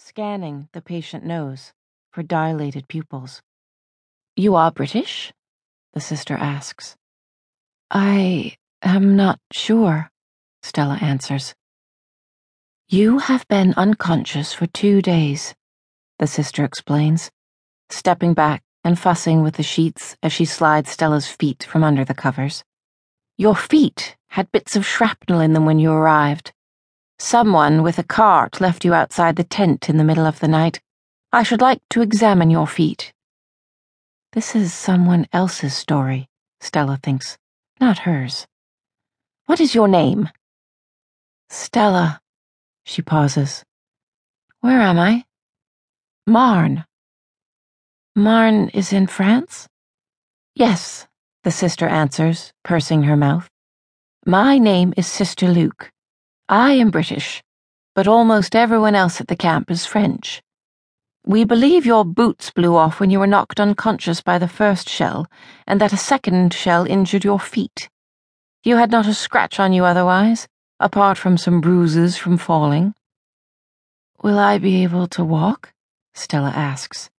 scanning the patient nose for dilated pupils. You are British? the sister asks. I am not sure, Stella answers. You have been unconscious for two days, the sister explains, stepping back and fussing with the sheets as she slides Stella's feet from under the covers. Your feet had bits of shrapnel in them when you arrived. Someone with a cart left you outside the tent in the middle of the night. I should like to examine your feet. This is someone else's story, Stella thinks, not hers. What is your name? Stella. She pauses. Where am I? Marne. Marne is in France? Yes, the sister answers, pursing her mouth. My name is Sister Luke. I am British, but almost everyone else at the camp is French. We believe your boots blew off when you were knocked unconscious by the first shell, and that a second shell injured your feet. You had not a scratch on you otherwise, apart from some bruises from falling. Will I be able to walk? Stella asks.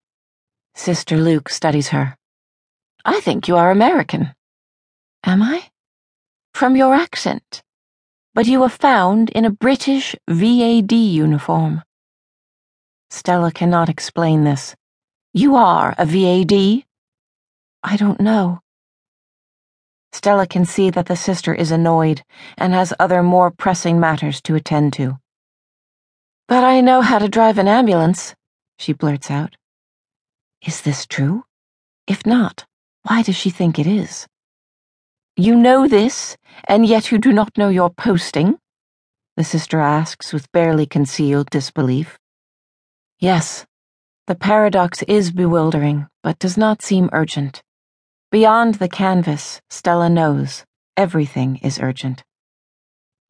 Sister Luke studies her. I think you are American. Am I? From your accent. But you were found in a British VAD uniform. Stella cannot explain this. You are a VAD? I don't know. Stella can see that the sister is annoyed and has other more pressing matters to attend to. But I know how to drive an ambulance, she blurts out. Is this true? If not, why does she think it is? You know this, and yet you do not know your posting? The sister asks with barely concealed disbelief. Yes, the paradox is bewildering, but does not seem urgent. Beyond the canvas, Stella knows everything is urgent.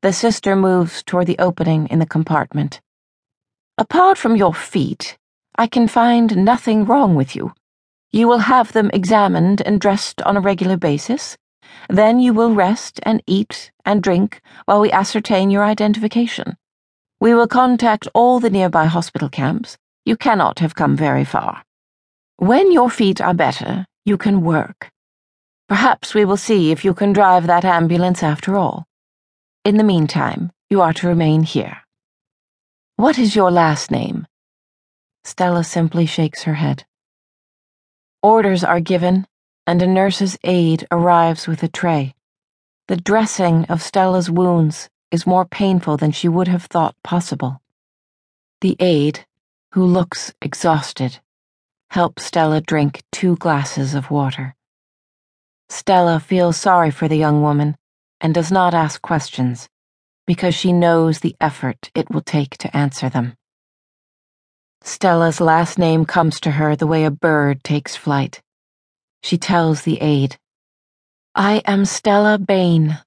The sister moves toward the opening in the compartment. Apart from your feet, I can find nothing wrong with you. You will have them examined and dressed on a regular basis. Then you will rest and eat and drink while we ascertain your identification. We will contact all the nearby hospital camps. You cannot have come very far. When your feet are better, you can work. Perhaps we will see if you can drive that ambulance after all. In the meantime, you are to remain here. What is your last name? Stella simply shakes her head. Orders are given, and a nurse's aide arrives with a tray. The dressing of Stella's wounds is more painful than she would have thought possible. The aide, who looks exhausted, helps Stella drink two glasses of water. Stella feels sorry for the young woman and does not ask questions because she knows the effort it will take to answer them. Stella's last name comes to her the way a bird takes flight. She tells the aide, I am Stella Bain.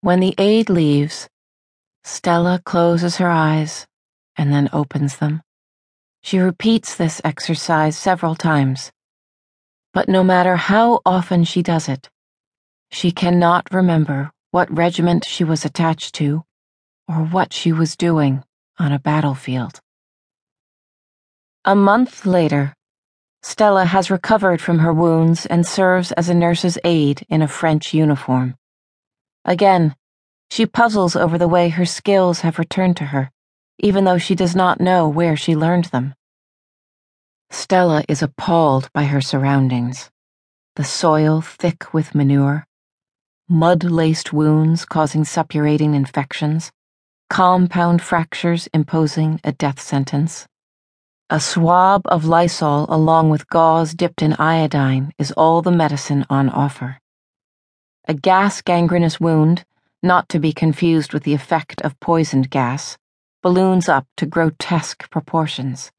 When the aide leaves, Stella closes her eyes and then opens them. She repeats this exercise several times. But no matter how often she does it, she cannot remember what regiment she was attached to or what she was doing on a battlefield. A month later, Stella has recovered from her wounds and serves as a nurse's aide in a French uniform. Again, she puzzles over the way her skills have returned to her, even though she does not know where she learned them. Stella is appalled by her surroundings the soil thick with manure, mud laced wounds causing suppurating infections compound fractures imposing a death sentence. A swab of Lysol along with gauze dipped in iodine is all the medicine on offer. A gas gangrenous wound, not to be confused with the effect of poisoned gas, balloons up to grotesque proportions.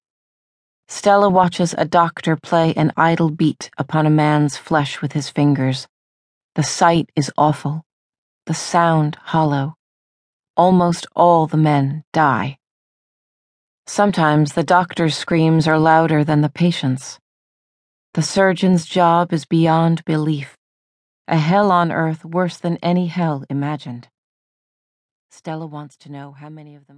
Stella watches a doctor play an idle beat upon a man's flesh with his fingers. The sight is awful, the sound hollow almost all the men die. Sometimes the doctor's screams are louder than the patient's. The surgeon's job is beyond belief, a hell on earth worse than any hell imagined. Stella wants to know how many of them.